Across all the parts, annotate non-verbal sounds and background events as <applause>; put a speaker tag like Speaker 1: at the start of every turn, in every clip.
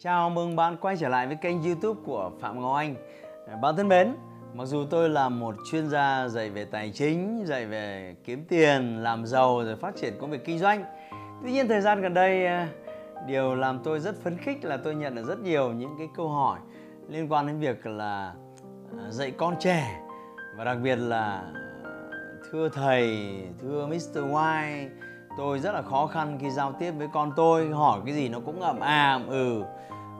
Speaker 1: Chào mừng bạn quay trở lại với kênh youtube của Phạm Ngọc Anh à, Bạn thân mến, mặc dù tôi là một chuyên gia dạy về tài chính, dạy về kiếm tiền, làm giàu rồi phát triển công việc kinh doanh Tuy nhiên thời gian gần đây à, điều làm tôi rất phấn khích là tôi nhận được rất nhiều những cái câu hỏi liên quan đến việc là à, dạy con trẻ và đặc biệt là thưa thầy, thưa Mr. White tôi rất là khó khăn khi giao tiếp với con tôi hỏi cái gì nó cũng ậm à ừ.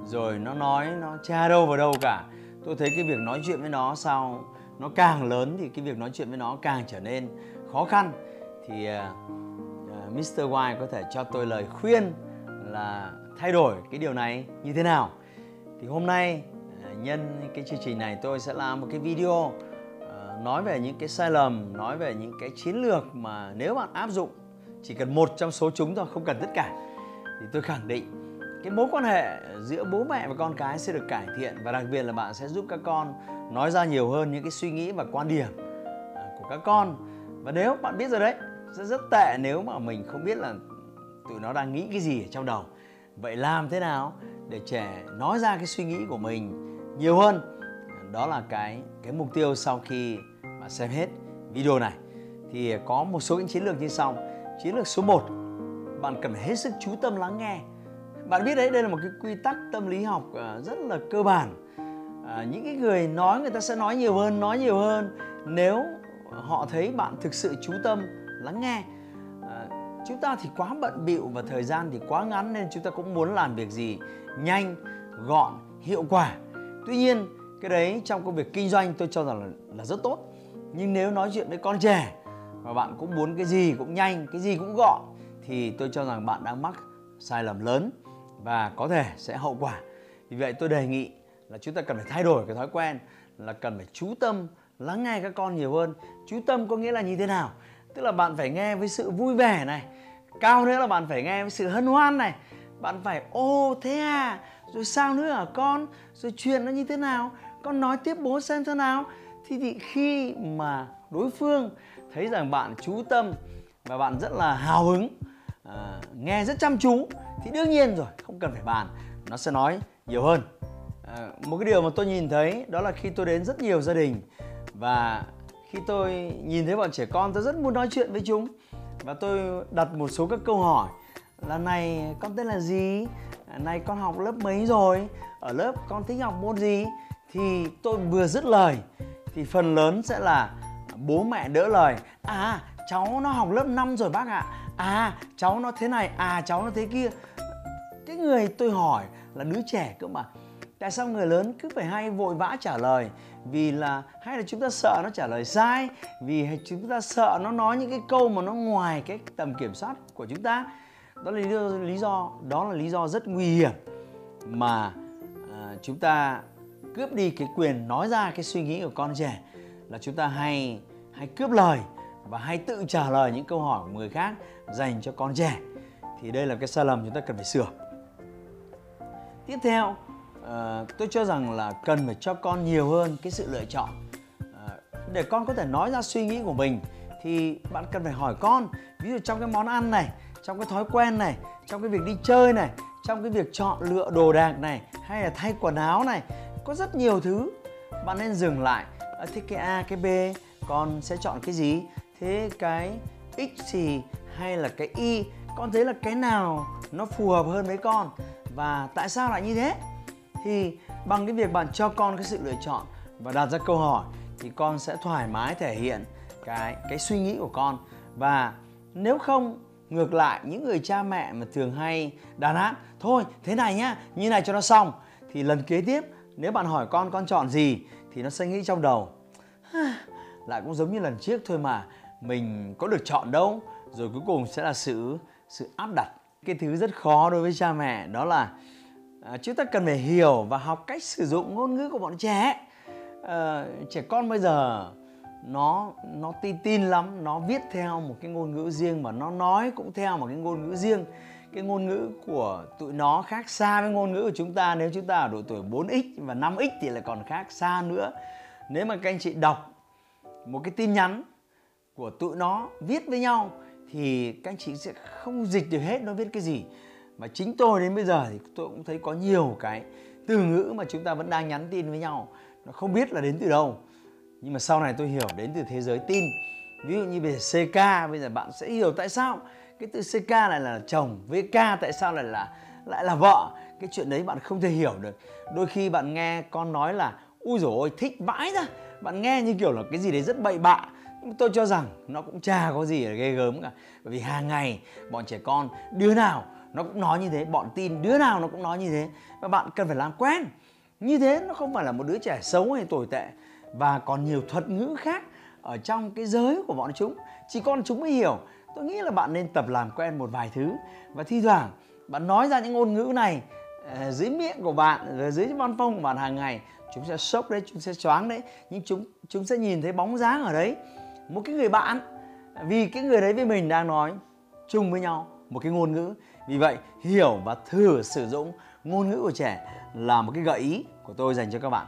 Speaker 1: Rồi nó nói nó cha đâu vào đâu cả. Tôi thấy cái việc nói chuyện với nó sau nó càng lớn thì cái việc nói chuyện với nó càng trở nên khó khăn. Thì uh, Mr. White có thể cho tôi lời khuyên là thay đổi cái điều này như thế nào? Thì hôm nay uh, nhân cái chương trình này tôi sẽ làm một cái video uh, nói về những cái sai lầm nói về những cái chiến lược mà nếu bạn áp dụng chỉ cần một trong số chúng thôi, không cần tất cả. Thì tôi khẳng định, cái mối quan hệ giữa bố mẹ và con cái sẽ được cải thiện và đặc biệt là bạn sẽ giúp các con nói ra nhiều hơn những cái suy nghĩ và quan điểm à, của các con. Và nếu bạn biết rồi đấy sẽ rất tệ nếu mà mình không biết là tụi nó đang nghĩ cái gì ở trong đầu. Vậy làm thế nào để trẻ nói ra cái suy nghĩ của mình nhiều hơn? Đó là cái cái mục tiêu sau khi mà xem hết video này. Thì có một số những chiến lược như sau chiến lược số 1 bạn cần phải hết sức chú tâm lắng nghe. Bạn biết đấy đây là một cái quy tắc tâm lý học ờ, rất là cơ bản. À, những cái người nói người ta sẽ nói nhiều hơn nói nhiều hơn nếu họ thấy bạn thực sự chú tâm lắng nghe. À, chúng ta thì quá bận bịu và thời gian thì quá ngắn nên chúng ta cũng muốn làm việc gì nhanh gọn hiệu quả. Tuy nhiên cái đấy trong công việc kinh doanh tôi cho rằng là, là rất tốt. Nhưng nếu nói chuyện với con trẻ và bạn cũng muốn cái gì cũng nhanh cái gì cũng gọn thì tôi cho rằng bạn đang mắc sai lầm lớn và có thể sẽ hậu quả. Vì vậy tôi đề nghị là chúng ta cần phải thay đổi cái thói quen là cần phải chú tâm lắng nghe các con nhiều hơn. Chú tâm có nghĩa là như thế nào? Tức là bạn phải nghe với sự vui vẻ này cao nữa là bạn phải nghe với sự hân hoan này. Bạn phải ô thế à? Rồi sao nữa hả con? Rồi chuyện nó như thế nào? Con nói tiếp bố xem thế nào. Thì, thì khi mà đối phương thấy rằng bạn chú tâm và bạn rất là hào hứng à, nghe rất chăm chú thì đương nhiên rồi không cần phải bàn. Nó sẽ nói nhiều hơn. À, một cái điều mà tôi nhìn thấy đó là khi tôi đến rất nhiều gia đình và khi tôi nhìn thấy bọn trẻ con tôi rất muốn nói chuyện với chúng và tôi đặt một số các câu hỏi là này con tên là gì? Này con học lớp mấy rồi? Ở lớp con thích học môn gì? Thì tôi vừa dứt lời thì phần lớn sẽ là bố mẹ đỡ lời. À cháu nó học lớp 5 rồi bác ạ. À à cháu nó thế này à cháu nó thế kia. Cái người tôi hỏi là đứa trẻ cơ mà. Tại sao người lớn cứ phải hay vội vã trả lời? Vì là hay là chúng ta sợ nó trả lời sai? Vì chúng ta sợ nó nói những cái câu mà nó ngoài cái tầm kiểm soát của chúng ta? Đó là lý do, lý do đó là lý do rất nguy hiểm mà à, chúng ta cướp đi cái quyền nói ra cái suy nghĩ của con trẻ là chúng ta hay hay cướp lời và hay tự trả lời những câu hỏi của người khác dành cho con trẻ. Thì đây là cái sai lầm chúng ta cần phải sửa. Tiếp theo ờ, tôi cho rằng là cần phải cho con nhiều hơn cái sự lựa chọn. Ờ, để con có thể nói ra suy nghĩ của mình thì bạn cần phải hỏi con, ví dụ trong cái món ăn này, trong cái thói quen này, trong cái việc đi chơi này, trong cái việc chọn lựa đồ đạc này, hay là thay quần áo này, có rất nhiều thứ. Bạn nên dừng lại Ờ, thích cái a, cái b, con sẽ chọn cái gì? Thế cái x gì hay là cái y? Con thấy là cái nào nó phù hợp hơn với con? Và tại sao lại như thế? Thì bằng cái việc bạn cho con cái sự lựa chọn và đặt ra câu hỏi thì con sẽ thoải mái thể hiện cái cái suy nghĩ của con. Và nếu không, ngược lại, những người cha mẹ mà thường hay đàn áp, thôi, thế này nhá, như này cho nó xong. Thì lần kế tiếp, nếu bạn hỏi con con chọn gì? Thì nó sẽ nghĩ trong đầu. <sighs> Lại cũng giống như lần trước thôi mà mình có được chọn đâu rồi cuối cùng sẽ là sự sự áp đặt. Cái thứ rất khó đối với cha mẹ đó là à, chúng ta cần phải hiểu và học cách sử dụng ngôn ngữ của bọn trẻ. À, trẻ con bây giờ nó nó tin tin lắm nó viết theo một cái ngôn ngữ riêng mà nó nói cũng theo một cái ngôn ngữ riêng cái ngôn ngữ của tụi nó khác xa với ngôn ngữ của chúng ta. Nếu chúng ta ở độ tuổi 4x và 5x thì lại còn khác xa nữa. Nếu mà các anh chị đọc một cái tin nhắn của tụi nó viết với nhau thì các anh chị sẽ không dịch được hết nó viết cái gì. Mà chính tôi đến bây giờ thì tôi cũng thấy có nhiều cái từ ngữ mà chúng ta vẫn đang nhắn tin với nhau. Nó không biết là đến từ đâu. Nhưng mà sau này tôi hiểu đến từ thế giới tin. Ví dụ như về CK bây giờ bạn sẽ hiểu tại sao cái từ CK lại là chồng với K tại sao lại là lại là vợ? Cái chuyện đấy bạn không thể hiểu được. Đôi khi bạn nghe con nói là, ui dồi ôi, thích vãi ra. Bạn nghe như kiểu là cái gì đấy rất bậy bạ. Nhưng tôi cho rằng nó cũng chả có gì là ghê gớm cả. Bởi vì hàng ngày bọn trẻ con đứa nào nó cũng nói như thế, bọn tin đứa nào nó cũng nói như thế. Và bạn cần phải làm quen. Như thế nó không phải là một đứa trẻ xấu hay tồi tệ, và còn nhiều thuật ngữ khác ở trong cái giới của bọn chúng. Chỉ con chúng mới hiểu tôi nghĩ là bạn nên tập làm quen một vài thứ. Và thi thoảng, bạn nói ra những ngôn ngữ này ờ, dưới miệng của bạn, rồi dưới văn phong của bạn hàng ngày, chúng sẽ sốc đấy, chúng sẽ choáng đấy, nhưng chúng chúng sẽ nhìn thấy bóng dáng ở đấy. Một cái người bạn, vì cái người đấy với mình đang nói chung với nhau một cái ngôn ngữ. Vì vậy, hiểu và thử sử dụng ngôn ngữ của trẻ là một cái gợi ý của tôi dành cho các bạn.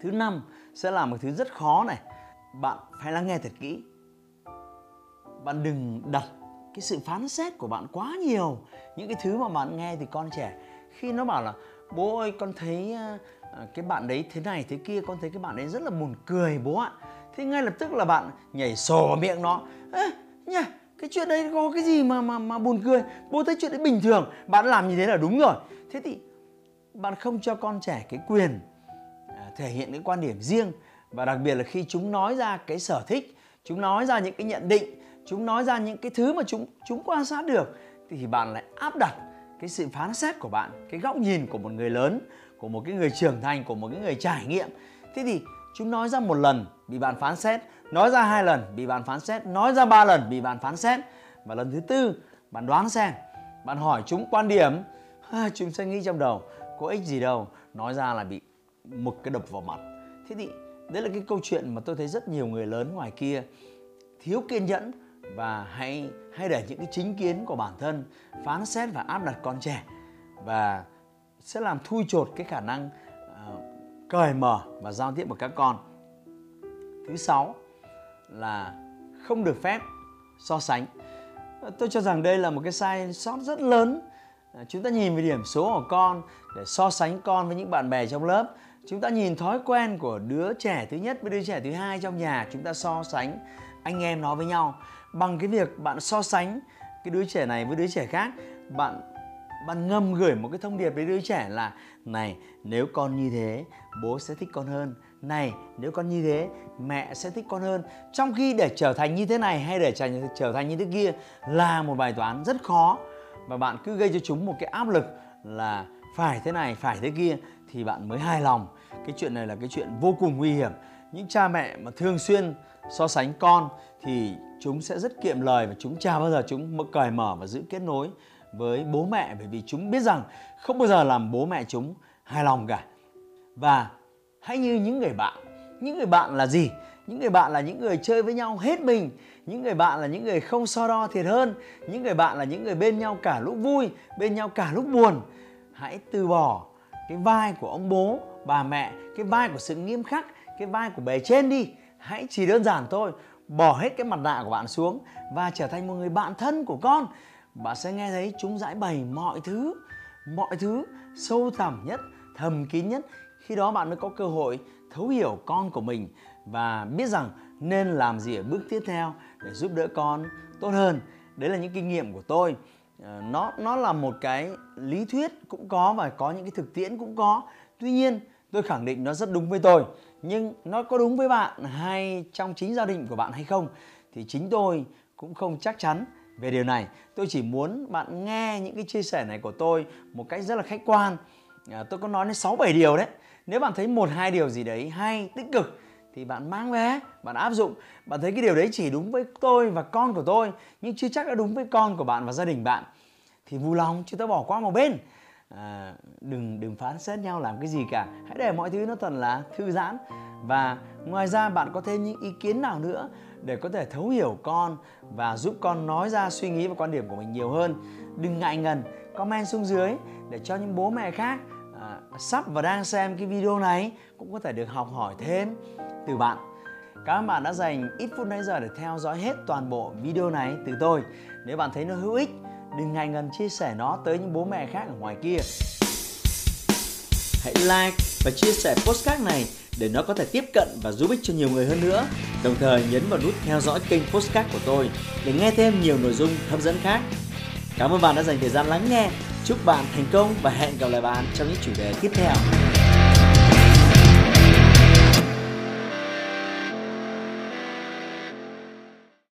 Speaker 1: Thứ năm, sẽ là một thứ rất khó này. Bạn phải lắng nghe thật kỹ bạn đừng đặt cái sự phán xét của bạn quá nhiều. Những cái thứ mà bạn nghe thì con trẻ khi nó bảo là bố ơi con thấy à, cái bạn đấy thế này thế kia con thấy cái bạn đấy rất là buồn cười bố ạ. Thế ngay lập tức là bạn nhảy sổ vào miệng nó. Ê, nha cái chuyện đấy có cái gì mà mà mà buồn cười? Bố thấy chuyện đấy bình thường bạn làm như thế là đúng rồi. Thế thì bạn không cho con trẻ cái quyền à, thể hiện cái quan điểm riêng. Và đặc biệt là khi chúng nói ra cái sở thích chúng nói ra những cái nhận định chúng nói ra những cái thứ mà chúng chúng quan sát được thì bạn lại áp đặt cái sự phán xét của bạn cái góc nhìn của một người lớn của một cái người trưởng thành của một cái người trải nghiệm. Thế thì chúng nói ra một lần bị bạn phán xét nói ra hai lần bị bạn phán xét nói ra ba lần bị bạn phán xét. Và lần thứ tư bạn đoán xem bạn hỏi chúng quan điểm. À, chúng sẽ nghĩ trong đầu có ích gì đâu nói ra là bị một cái đập vào mặt. Thế thì đấy là cái câu chuyện mà tôi thấy rất nhiều người lớn ngoài kia thiếu kiên nhẫn và hãy hãy để những cái chính kiến của bản thân phán xét và áp đặt con trẻ. Và sẽ làm thui chột cái khả năng uh, cởi mở và giao tiếp của các con. Thứ sáu là không được phép so sánh. Ờ, tôi cho rằng đây là một cái sai sót rất lớn. Ờ, chúng ta nhìn về điểm số của con để so sánh con với những bạn bè trong lớp. Chúng ta nhìn thói quen của đứa trẻ thứ nhất với đứa trẻ thứ hai trong nhà chúng ta so sánh anh em nó với nhau bằng cái việc bạn so sánh cái đứa trẻ này với đứa trẻ khác, bạn bạn ngầm gửi một cái thông điệp với đứa trẻ là, này, nếu con như thế, bố sẽ thích con hơn. Này, nếu con như thế, mẹ sẽ thích con hơn. Trong khi để trở thành như thế này hay để trở thành như thế kia là một bài toán rất khó. Và bạn cứ gây cho chúng một cái áp lực là phải thế này, phải thế kia, thì bạn mới hài lòng. Cái chuyện này là cái chuyện vô cùng nguy hiểm. Những cha mẹ mà thường xuyên so sánh con thì chúng sẽ rất kiệm lời và chúng chả bao giờ chúng cởi mở và giữ kết nối với bố mẹ, bởi vì chúng biết rằng không bao giờ làm bố mẹ chúng hài lòng cả. Và hãy như những người bạn. Những người bạn là gì? Những người bạn là những người chơi với nhau hết mình. Những người bạn là những người không so đo thiệt hơn. Những người bạn là những người bên nhau cả lúc vui, bên nhau cả lúc buồn. Hãy từ bỏ cái vai của ông bố, bà mẹ, cái vai của sự nghiêm khắc, cái vai của bề trên đi. Hãy chỉ đơn giản thôi bỏ hết cái mặt nạ của bạn xuống và trở thành một người bạn thân của con. Bạn sẽ nghe thấy chúng giải bày mọi thứ mọi thứ sâu thẳm nhất, thầm kín nhất. Khi đó bạn mới có cơ hội thấu hiểu con của mình và biết rằng nên làm gì ở bước tiếp theo để giúp đỡ con tốt hơn. Đấy là những kinh nghiệm của tôi. Ờ, nó nó là một cái lý thuyết cũng có và có những cái thực tiễn cũng có. Tuy nhiên, tôi khẳng định nó rất đúng với tôi nhưng nó có đúng với bạn hay trong chính gia đình của bạn hay không thì chính tôi cũng không chắc chắn về điều này. Tôi chỉ muốn bạn nghe những cái chia sẻ này của tôi một cách rất là khách quan. À, tôi có nói đến sáu bảy điều đấy. Nếu bạn thấy một hai điều gì đấy hay tích cực thì bạn mang về bạn áp dụng. Bạn thấy cái điều đấy chỉ đúng với tôi và con của tôi nhưng chưa chắc đã đúng với con của bạn và gia đình bạn thì vui lòng chúng tôi bỏ qua một bên à, đừng đừng phán xét nhau làm cái gì cả. Hãy để mọi thứ nó thật là thư giãn. Và ngoài ra bạn có thêm những ý kiến nào nữa để có thể thấu hiểu con và giúp con nói ra suy nghĩ và quan điểm của mình nhiều hơn? Đừng ngại ngần comment xuống dưới để cho những bố mẹ khác à, sắp và đang xem cái video này cũng có thể được học hỏi thêm từ bạn. Cảm ơn bạn đã dành ít phút nãy giờ để theo dõi hết toàn bộ video này từ tôi. Nếu bạn thấy nó hữu ích, đừng ngại ngần chia sẻ nó tới những bố mẹ khác ở ngoài kia. Hãy like và chia sẻ postcard này để nó có thể tiếp cận và giúp ích cho nhiều người hơn nữa. Đồng thời nhấn vào nút theo dõi kênh postcard của tôi để nghe thêm nhiều nội dung hấp dẫn khác. Cảm ơn bạn đã dành thời gian lắng nghe. Chúc bạn thành công và hẹn gặp lại bạn trong những chủ đề tiếp theo.